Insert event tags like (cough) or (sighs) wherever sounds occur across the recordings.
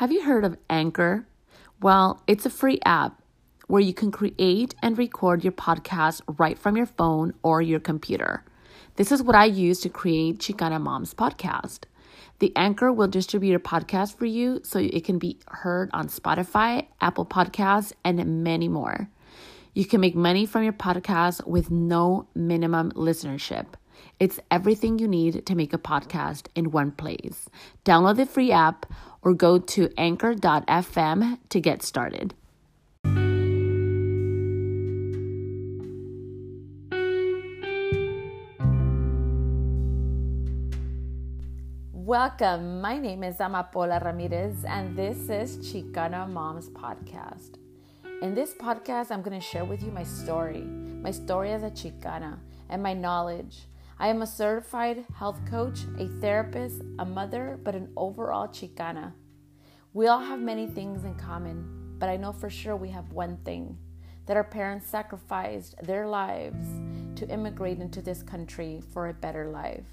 Have you heard of Anchor? Well, it's a free app where you can create and record your podcast right from your phone or your computer. This is what I use to create Chicana Moms podcast. The Anchor will distribute your podcast for you so it can be heard on Spotify, Apple Podcasts, and many more. You can make money from your podcast with no minimum listenership. It's everything you need to make a podcast in one place. Download the free app or go to anchor.fm to get started. Welcome. My name is Amapola Ramirez, and this is Chicana Moms Podcast. In this podcast, I'm going to share with you my story, my story as a Chicana, and my knowledge. I am a certified health coach, a therapist, a mother, but an overall Chicana. We all have many things in common, but I know for sure we have one thing that our parents sacrificed their lives to immigrate into this country for a better life.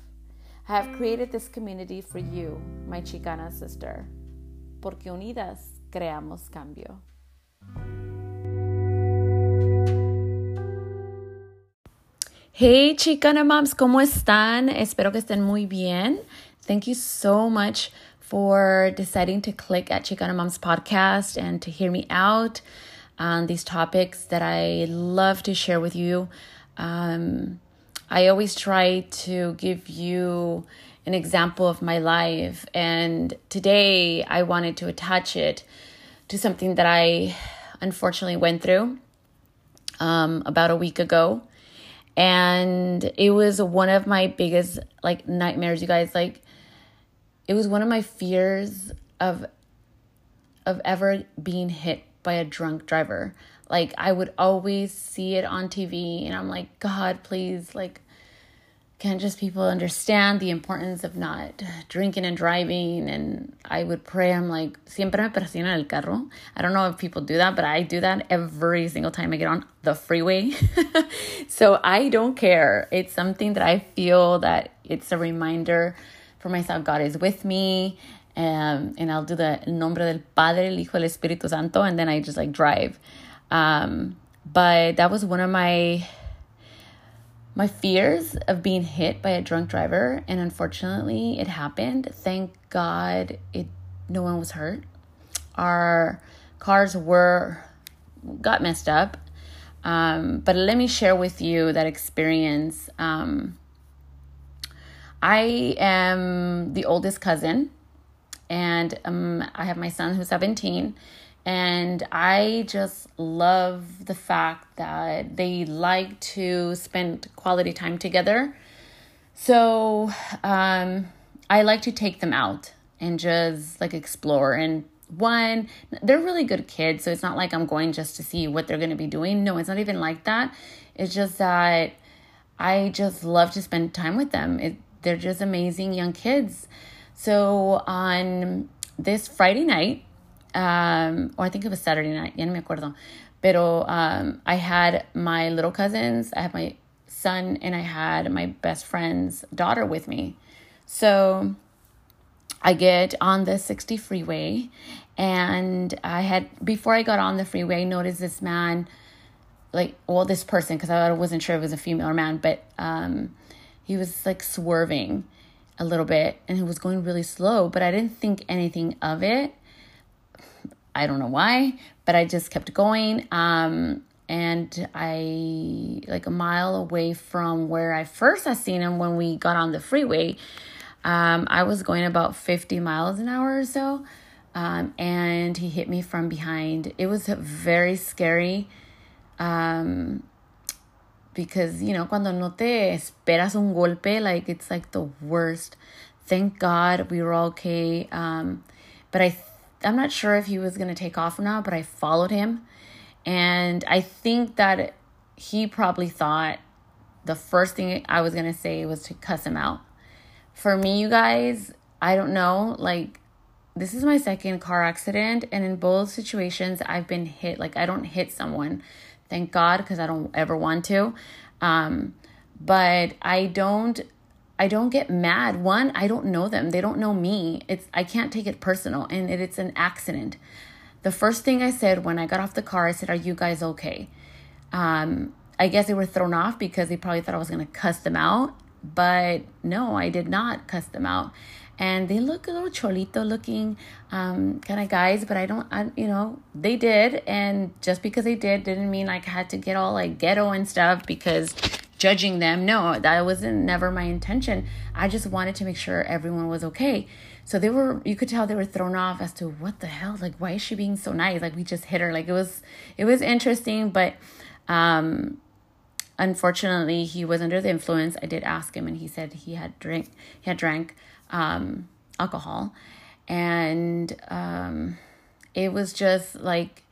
I have created this community for you, my Chicana sister, porque unidas creamos cambio. Hey Chicana moms, ¿cómo están? Espero que estén muy bien. Thank you so much for deciding to click at Chicana Moms podcast and to hear me out on these topics that I love to share with you. Um, I always try to give you an example of my life, and today I wanted to attach it to something that I unfortunately went through um, about a week ago and it was one of my biggest like nightmares you guys. Like it was one of my fears of of ever being hit by a drunk driver. Like i would always see it on tv and i'm like god please like can't just people understand the importance of not drinking and driving? And i would pray i'm like siempre me persino el carro. I don't know if people do that but i do that every single time i get on the freeway. (laughs) So i don't care. It's something that i feel that it's a reminder for myself god is with me um, and i'll do the nombre del padre el hijo el espíritu santo and then i just like drive. Um, but that was one of my my fears of being hit by a drunk driver and unfortunately it happened. Thank god it no one was hurt. Our cars were got messed up. Um, but let me share with you that experience. Um, i am the oldest cousin and um, i have my son who's 17 and I just love the fact that they like to spend quality time together. So um, I like to take them out and just like explore. And one, they're really good kids. So it's not like I'm going just to see what they're going to be doing. No, it's not even like that. It's just that I just love to spend time with them. It, they're just amazing young kids. So on this Friday night, um, or I think it was Saturday night, ya no me acuerdo. Pero um, I had my little cousins, I had my son, and I had my best friend's daughter with me. So I get on the 60 freeway, and I had, before I got on the freeway, I noticed this man, like, well, this person, because I wasn't sure if it was a female or man, but um, he was like swerving a little bit and he was going really slow, but I didn't think anything of it. I don't know why, but I just kept going. Um, and I, like a mile away from where I first had seen him when we got on the freeway, um, I was going about 50 miles an hour or so. Um, and he hit me from behind. It was very scary. Um, because, you know, cuando no te esperas un golpe, like it's like the worst. Thank God we were okay. Um, but I I'm not sure if he was going to take off or not, but I followed him. And I think that he probably thought the first thing I was going to say was to cuss him out. For me, you guys, I don't know. Like, this is my second car accident. And in both situations, I've been hit. Like, I don't hit someone. Thank God, because I don't ever want to. Um, but I don't I don't get mad. One, I don't know them. They don't know me. It's I can't take it personal and it, it's an accident. The first thing I said when I got off the car, I said, "Are you guys okay?" Um, I guess they were thrown off because they probably thought I was going to cuss them out, but no, I did not cuss them out. And they look a little cholito looking um, kind of guys, but I don't, I, you know, they did. And just because they did didn't mean like I had to get all like ghetto and stuff because judging them. No, that wasn't never my intention. I just wanted to make sure everyone was okay. So they were, you could tell they were thrown off as to what the hell, like, why is she being so nice? Like, we just hit her. Like, it was, it was interesting, but, um, unfortunately, he was under the influence. I did ask him, and he said he had drink, he had drank, um, alcohol, and, um, it was just like,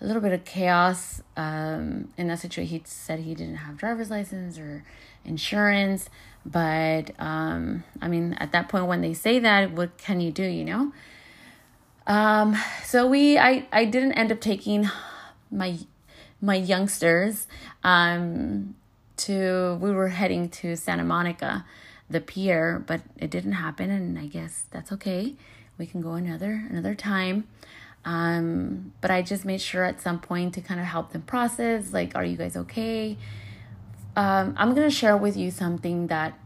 a little bit of chaos um, in that situation. He said he didn't have driver's license or insurance, but um, I mean, at that point when they say that, what can you do? You know. Um, so we, I, I didn't end up taking my my youngsters um, to. We were heading to Santa Monica, the pier, but it didn't happen, and I guess that's okay. We can go another another time. Um, but I just made sure at some point to kind of help them process like, are you guys okay? Um, I'm gonna share with you something that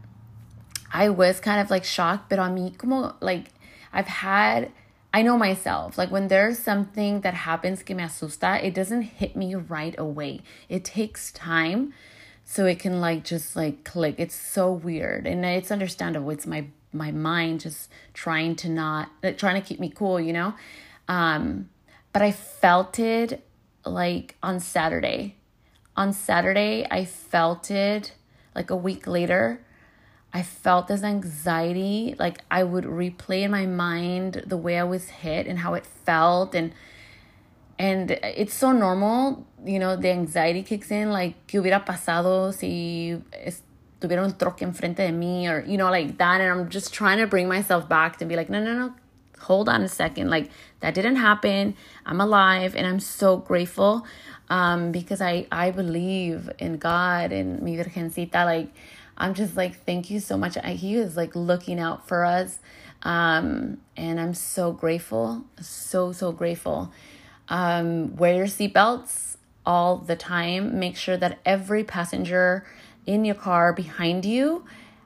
I was kind of like shocked, but on me, como like I've had, I know myself, like when there's something that happens que me asusta, it doesn't hit me right away. It takes time so it can like just like click. It's so weird and it's understandable. It's my my mind just trying to not trying to keep me cool, you know. Um, but I felt it like on Saturday. On Saturday, I felt it like a week later. I felt this anxiety. Like I would replay in my mind the way I was hit and how it felt and and it's so normal, you know, the anxiety kicks in like que hubiera pasado si tuviera un troque enfrente de mí or you know like that and I'm just trying to bring myself back to be like no no no hold on a second like that didn't happen. I'm alive and i'm so grateful um, because i i believe in god and mi virgencita like i'm just like thank you so much. I, he is like looking out for us um, and i'm so grateful so so grateful. Um, wear your seatbelts all the time. Make sure that every passenger in your car behind you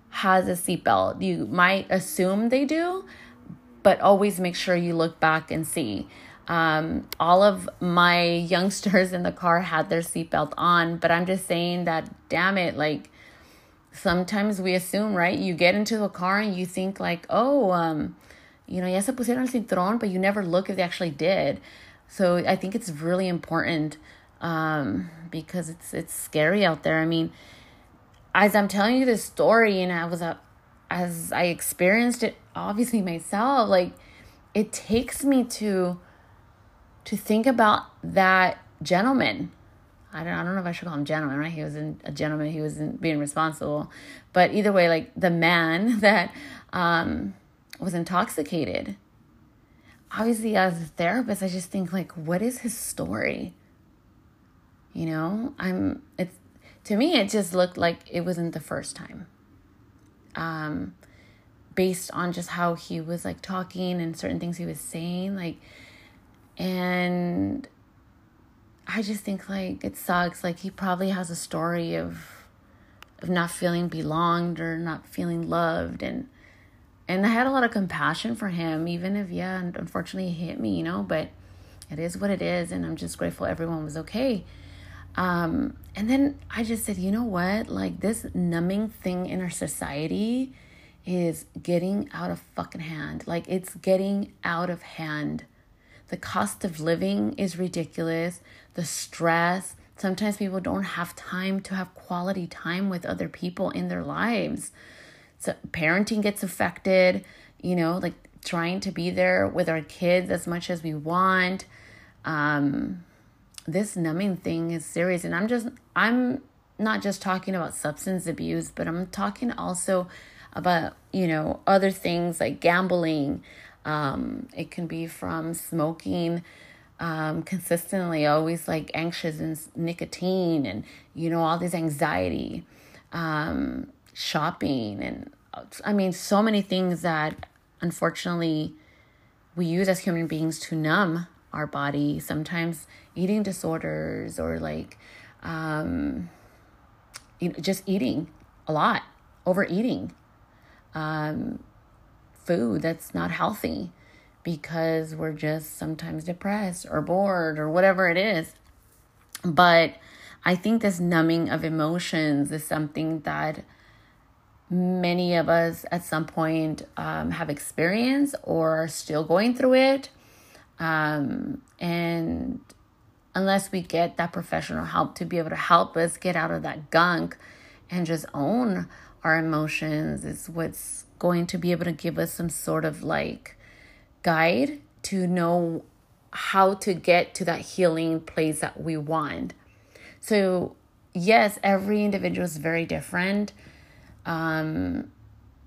has a seatbelt. You might assume they do but always make sure you look back and see. Um, all of my (laughs) youngsters in the car had their seatbelt on, but I'm just saying that, damn it, like sometimes we assume, right? You get into the car and you think, like, oh, um, you know, ya se pusieron el cinturón, but you never look if they actually did. So I think it's really important um, because it's it's scary out there. I mean, as I'm telling you this story, and I was uh, as I experienced it obviously myself like it takes me to to think about that gentleman I don't, I don't know if I should call him gentleman, right? He wasn't a gentleman. He wasn't being responsible. But either way, like the man (laughs) that um, was intoxicated. Obviously, as a therapist, I just think like, what is his story? You know, I'm. It's to me, it just looked like it wasn't the first time. Um, based on just how he was like talking and certain things he was saying like and i just think like it sucks. Like he probably has a story of of not feeling belonged or not feeling loved and and i had a lot of compassion for him even if yeah unfortunately he hit me you know but it is what it is and i'm just grateful everyone was okay. Um and then i just said you know what? Like this numbing thing in our society is getting out of fucking hand. Like it's getting out of hand. The cost of living is ridiculous. The stress. Sometimes people don't have time to have quality time with other people in their lives. So parenting gets affected, you know, like trying to be there with our kids as much as we want. Um, this numbing thing is serious. And I'm just, I'm not just talking about substance abuse, but I'm talking also about you know other things like gambling um, it can be from smoking um, consistently always like anxious and nicotine and you know all this anxiety um, shopping and I mean, so many things that unfortunately we use as human beings to numb our body. Sometimes eating disorders or like, um, you know, just eating a lot, overeating, um, food that's not healthy because we're just sometimes depressed or bored or whatever it is. But I think this numbing of emotions is something that many of us at some point um, have experienced or are still going through it. Um, and unless we get that professional help to be able to help us get out of that gunk and just own our emotions, is what's going to be able to give us some sort of like guide to know how to get to that healing place that we want. So, yes, every individual is very different um,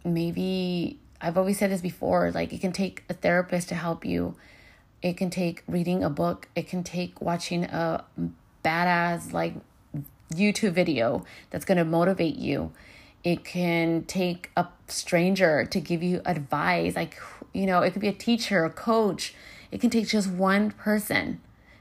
maybe I've always said this before like it can take a therapist to help you. It can take reading a book. It can take watching a badass like YouTube video that's going to motivate you. It can take a stranger to give you advice. Like, you know, it could be a teacher, a coach. It can take just one person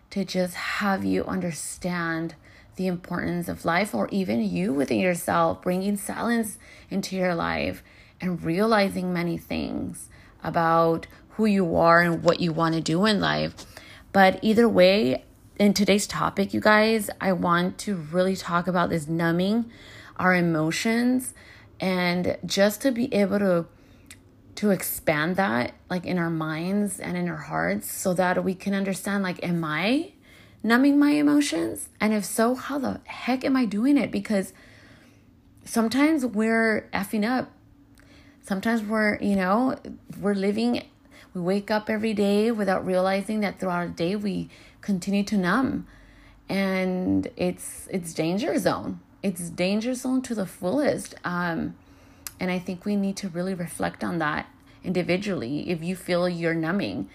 to just have you understand the importance of life or even you within yourself, bringing silence into your life and realizing many things about who you are and what you want to do in life. But either way, in today's topic, you guys, I want to really talk about this numbing our emotions and just to be able to to expand that like in our minds and in our hearts so that we can understand like am I numbing my emotions? And if so, how the heck am I doing it? Because sometimes we're effing up. Sometimes we're, you know, we're living, we wake up every day without realizing that throughout the day we continue to numb. And it's it's danger zone. It's danger zone to the fullest. Um, and I think we need to really reflect on that individually if you feel you're numbing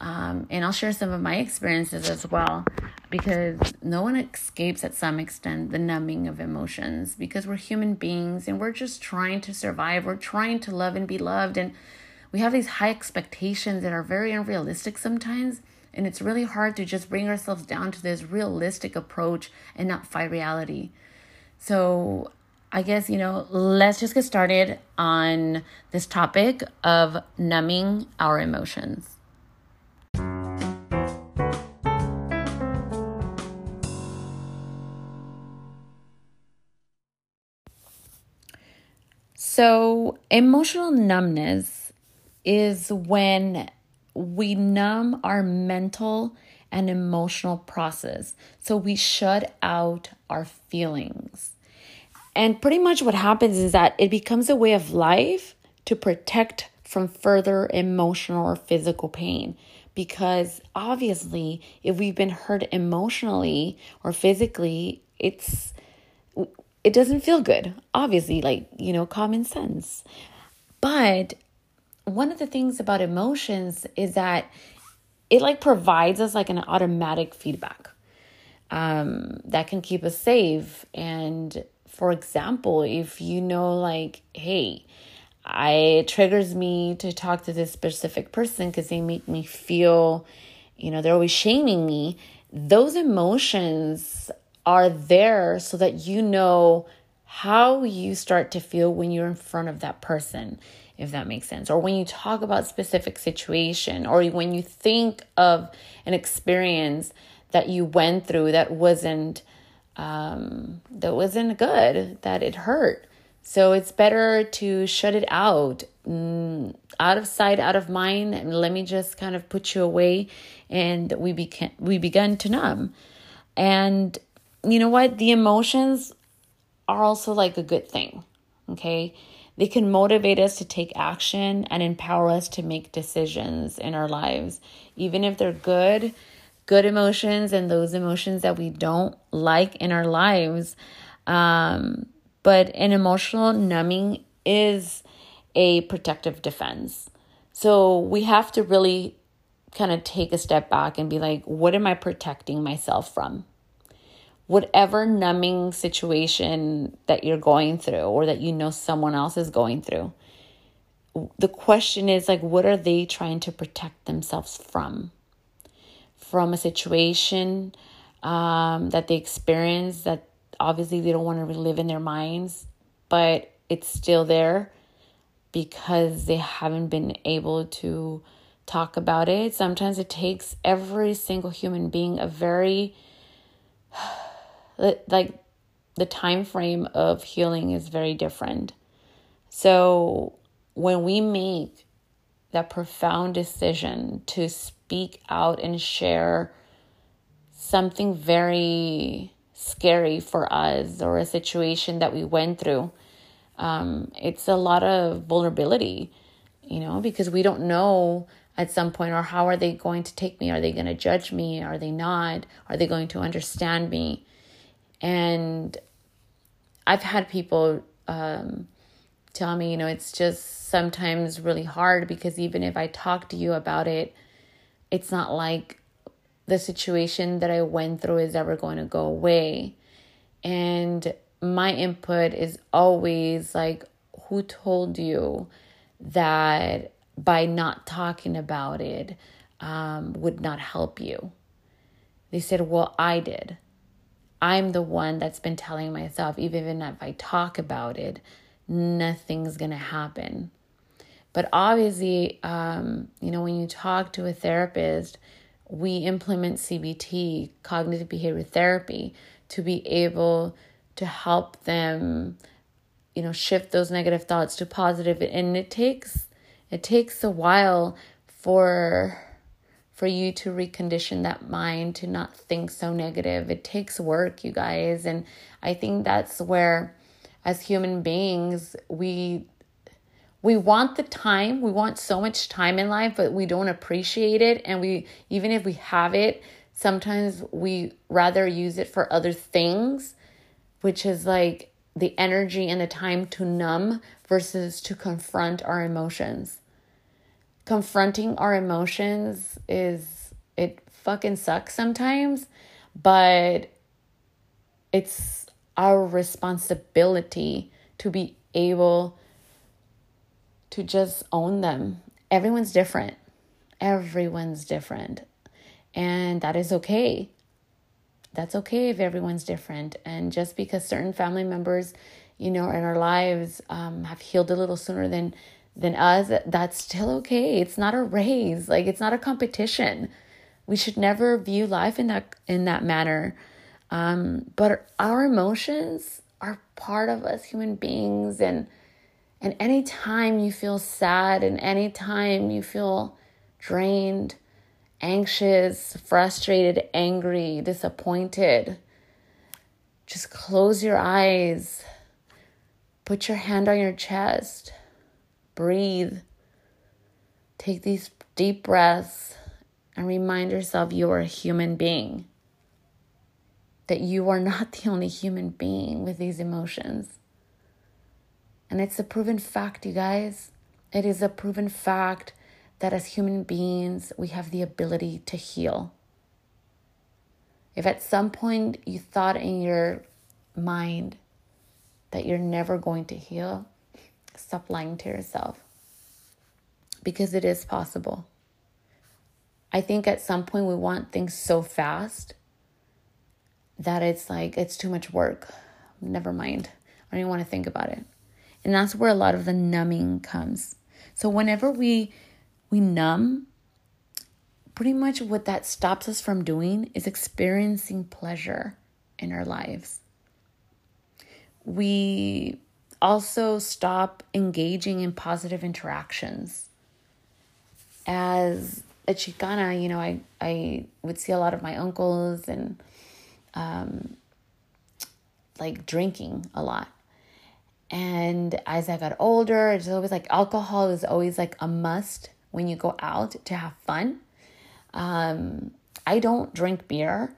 um, and I'll share some of my experiences as well because no one escapes at some extent the numbing of emotions because we're human beings and we're just trying to survive. We're trying to love and be loved. And we have these high expectations that are very unrealistic sometimes. And it's really hard to just bring ourselves down to this realistic approach and not fight reality. So, I guess, you know, let's just get started on this topic of numbing our emotions. So, emotional numbness is when we numb our mental and emotional process. So, we shut out our feelings. And pretty much what happens is that it becomes a way of life to protect from further emotional or physical pain. Because obviously, if we've been hurt emotionally or physically, it's it doesn't feel good. Obviously, like, you know, common sense. But one of the things about emotions is that it like provides us like an automatic feedback um, that can keep us safe. And for example, if you know, like, hey, I it triggers me to talk to this specific person because they make me feel, you know, they're always shaming me. Those emotions are there so that you know how you start to feel when you're in front of that person if that makes sense or when you talk about specific situation or when you think of an experience that you went through that wasn't um, that wasn't good that it hurt so it's better to shut it out mm, out of sight out of mind and let me just kind of put you away and we began we began to numb and you know what? The emotions are also like a good thing. Okay. They can motivate us to take action and empower us to make decisions in our lives, even if they're good, good emotions and those emotions that we don't like in our lives. Um, but an emotional numbing is a protective defense. So we have to really kind of take a step back and be like, what am I protecting myself from? Whatever numbing situation that you're going through or that you know someone else is going through. The question is like, what are they trying to protect themselves from? From a situation um, that they experience that obviously they don't want to relive in their minds, but it's still there because they haven't been able to talk about it. Sometimes it takes every single human being a very like the time frame of healing is very different. So when we make that profound decision to speak out and share something very scary for us or a situation that we went through, um, it's a lot of vulnerability, you know, because we don't know at some point or how are they going to take me? Are they going to judge me? Are they not? Are they going to understand me? And I've had people um, tell me, you know, it's just sometimes really hard because even if I talk to you about it, it's not like the situation that I went through is ever going to go away. And my input is always like, who told you that by not talking about it um, would not help you? They said, well, I did. I'm the one that's been telling myself, even if I talk about it, nothing's going to happen. But obviously, um, you know, when you talk to a therapist, we implement CBT, cognitive behavior therapy, to be able to help them, you know, shift those negative thoughts to positive. And it takes it takes a while for for you to recondition that mind to not think so negative. It takes work, you guys. And I think that's where as human beings, we we want the time. We want so much time in life, but we don't appreciate it and we even if we have it, sometimes we rather use it for other things, which is like the energy and the time to numb versus to confront our emotions confronting our emotions is it fucking sucks sometimes, but it's our responsibility to be able to just own them. Everyone's different. Everyone's different. And that is okay. That's okay if everyone's different. And just because certain family members, you know, in our lives um, have healed a little sooner than than us, that's still okay. It's not a race. Like it's not a competition. We should never view life in that in that manner. Um, but our emotions are part of us human beings and and anytime you feel sad and anytime you feel drained, anxious, frustrated, angry, disappointed, just close your eyes. Put your hand on your chest breathe. Take these deep breaths and remind yourself you are a human being. That you are not (laughs) the only human being with these emotions. And it's a proven fact, you guys. It is a proven fact that as human beings, we have the ability to heal. If at some point you thought in your mind that you're never going to heal, Stop lying to yourself because it is possible. I think at some point we want things so fast that it's like it's too much work. Never mind. I don't even want to think about it. And that's where a lot of the numbing comes. So whenever we we numb, pretty much what that stops us from doing is experiencing pleasure in our lives. We also stop engaging in positive interactions. As a Chicana, you know, I, I would see a lot of my uncles and um, like drinking a lot. And as I got older, it's always like alcohol is always like a must when you go out to have fun. Um, I don't drink beer.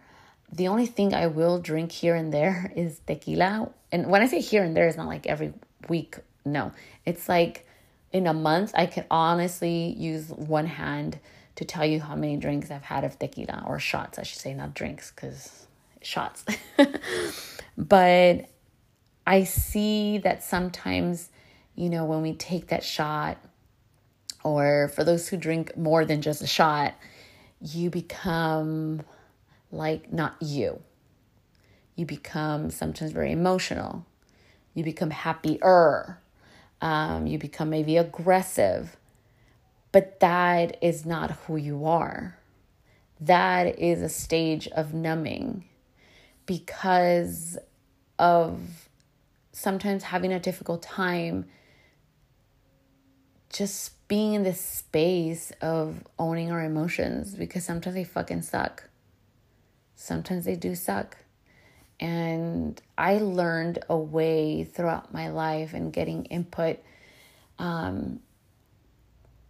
The only thing I will drink here and there (laughs) is tequila and when I say here and there, it's not like every week. No, it's like in a month, I can honestly use one hand to tell you how many drinks I've had of tequila or shots, I should say, not drinks, because shots. (laughs) but I see that sometimes, you know, when we take that shot, or for those who drink more than just a shot, you become like not you. You become sometimes very emotional. You become happier. Um, you become maybe aggressive. But that is not who you are. That is a stage of numbing because of sometimes having a difficult time just being in this space of owning our emotions because sometimes they fucking suck. Sometimes they do suck. And I learned a way throughout my life and getting input um,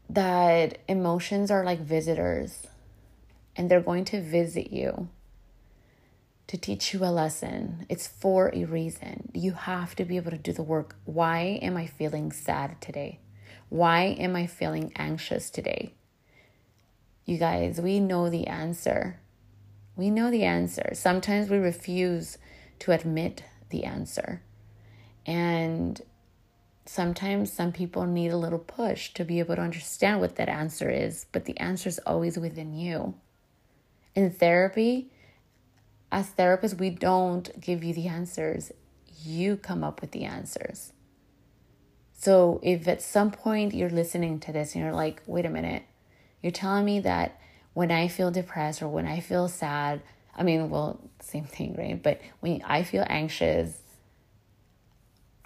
that emotions are like visitors and they're going to visit you to teach you a lesson. It's for a reason. You have to be able to do the work. Why am I feeling sad today? Why am I feeling anxious today? You guys, we know the answer. We know the answer. Sometimes we refuse to admit the answer. And sometimes some people need a little push to be able to understand what that answer is, but the answer is always within you. In therapy, as therapists, we don't give you the answers, you come up with the answers. So if at some point you're listening to this and you're like, wait a minute, you're telling me that when I feel depressed or when I feel sad, I mean, well, same thing, right? But when I feel anxious,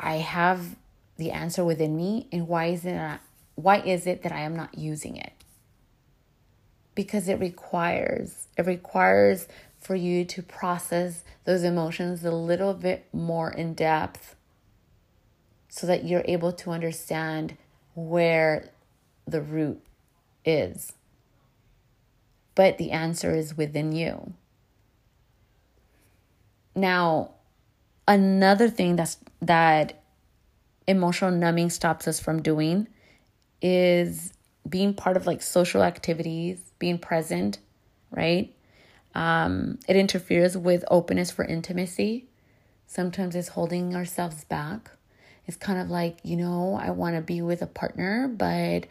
I have the answer within me, and why is it not, why is it that I am not using it? Because it requires it requires for you to process those emotions a little bit more in depth so that you're able to understand where the root is. But the answer is within you. Now, another thing that's that emotional numbing stops us from doing is being part of like social activities, being present, right? Um, it interferes with openness for intimacy. Sometimes it's holding ourselves back it's kind of like, you know, I want to be with a partner, but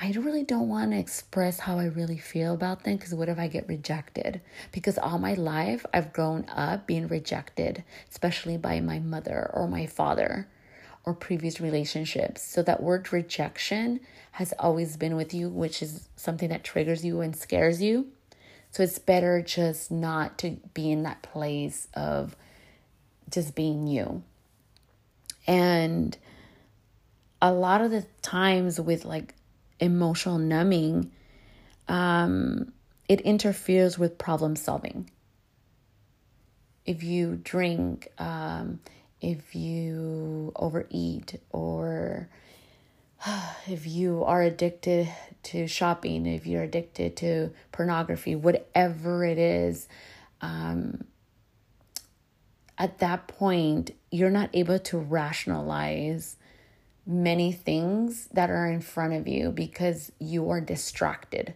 I really don't want to express how I really feel about them because what if I get rejected? Because all my life I've grown up being rejected, especially by my mother or my father or previous relationships. So that word rejection has always been with you, which is something that triggers you and scares you. So it's better just not to be in that place of just being you. And a lot of the times with like emotional numbing, um, it interferes with problem solving. If you drink, um, if you overeat, or (sighs) if you are addicted to shopping, if you're addicted to pornography, whatever it is, um, at that point, you're not able to rationalize many things that are in front of you because you are distracted.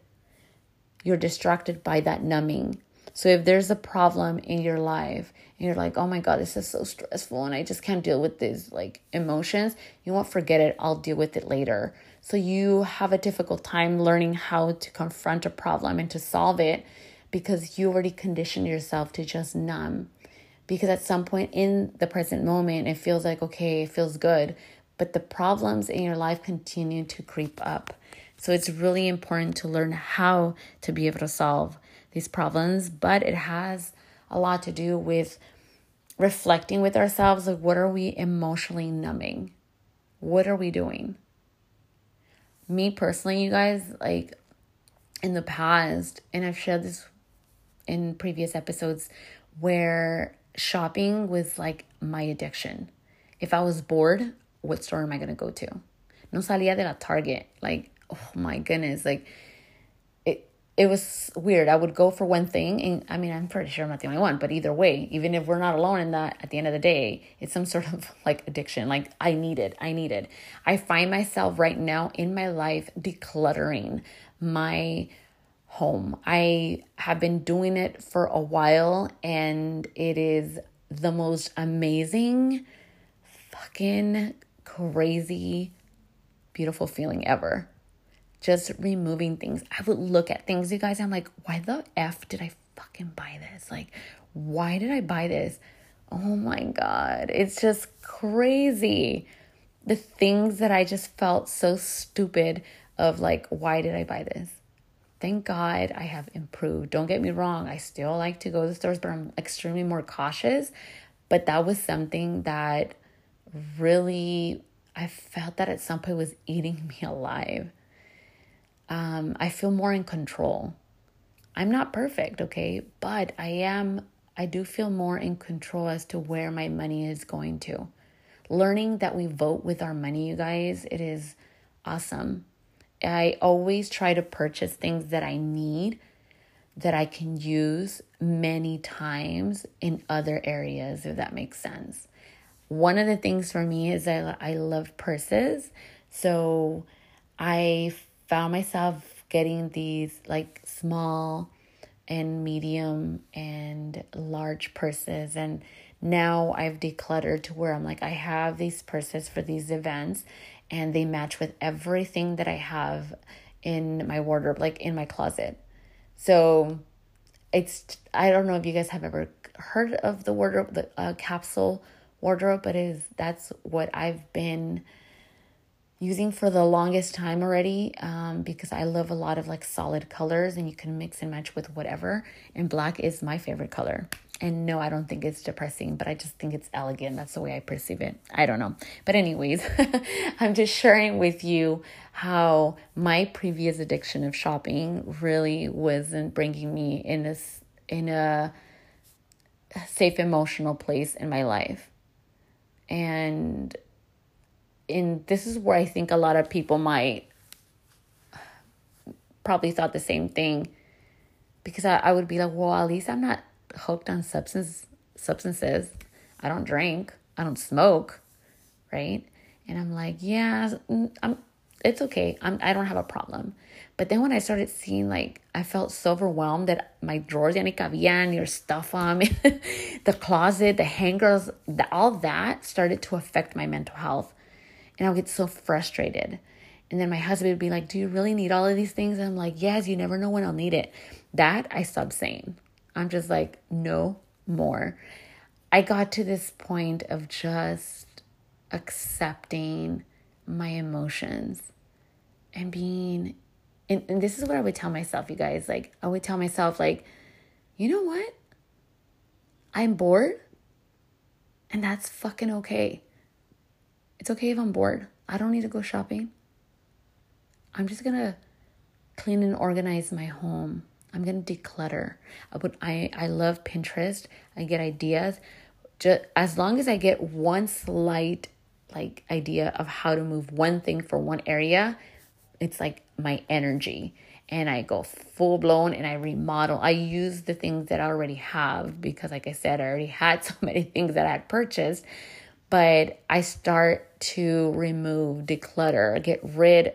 You're distracted by that numbing. So if there's a problem in your life and you're like, oh my God, this is so stressful and I just can't deal with these like emotions, you won't forget it. I'll deal with it later. So you have a difficult time learning how to confront a problem and to solve it because you already conditioned yourself to just numb because at some point in the present moment it feels like okay it feels good but the problems in your life continue to creep up. So it's really important to learn how to be able to solve these problems but it has a lot to do with reflecting with ourselves like what are we emotionally numbing? What are we doing? Me personally you guys like in the past and i've shared this in previous episodes where shopping was like my addiction. If I was bored, what store am I going to go to? No salía de la Target. Like, oh my goodness. Like, it, it was weird. I would go for one thing, and I mean, I'm pretty sure I'm not the only one, but either way, even if we're not alone in that, at the end of the day, it's some (laughs) sort of like addiction. Like, I need it. I need it. I find myself right now in my life decluttering my home. I have been doing it for a while and it is the most amazing, fucking crazy, beautiful feeling ever. Just removing things. I would look at things, you guys, I'm like, why the F did I fucking buy this? Like, why did I buy this? Oh my God. It's just crazy. The things that I just felt so stupid of, like, why did I buy this? Thank God I have improved. Don't get me wrong, I still like to go to stores, but I'm extremely more cautious. But that was something that really, I felt that at some point was eating (laughs) me alive. Um, I feel more in control. I'm not perfect, okay, but I am, I do feel more in control as to where my money is going to. Learning that we vote with our money, you guys, it is awesome. I always try to purchase things that I need that I can use many times in other areas, if that makes sense. One of the things for me is I, I love purses. So I found myself getting these like small and medium and large purses. And now I've decluttered to where I'm like, I have these purses for these events and they match with everything that I have in my wardrobe, like in my closet. So it's I don't know if you guys have ever heard of the wardrobe, the uh, capsule wardrobe, but is that's what I've been using for the longest time already um, because I love a lot of like solid colors and you can mix and match with whatever. And black is my favorite color. And no, I don't think it's depressing, but I just think it's elegant. That's the way I perceive it. I don't know. But, anyways, (laughs) I'm just sharing with you how my previous addiction of shopping really wasn't bringing me in a, in a safe emotional place in my life. And in this is where I think a lot of people might probably thought the same thing because I, I would be like, well, at least I'm not hooked on substance substances. I don't drink. I don't smoke, right? And I'm like, yeah, I'm. It's okay. I'm. I don't have a problem. But then when I started seeing, like, I felt so overwhelmed that my drawers ya ni cabían, your stuff on um, me, (laughs) the closet, the hangers, the, all that started to affect my mental health, and I would get so frustrated. And then my husband would be like, "Do you really need all of these things?" And I'm like, "Yes. You never know when I'll need it." That I stopped saying. I'm just like, no more. I got to this point of just accepting my emotions and being and, and this is what I would tell myself, you guys. Like I would tell myself, like, you know what? I'm bored. And that's fucking okay. It's okay if I'm bored. I don't need to go shopping. I'm just gonna clean and organize my home. I'm gonna declutter. I would I I love Pinterest. I get ideas. Just as long as I get one slight like idea of how to move one thing for one area, it's like my energy. And I go full blown and I remodel. I use the things that I already have because, like I said, I already had (laughs) so many things that I had purchased. But I start to remove, declutter, get rid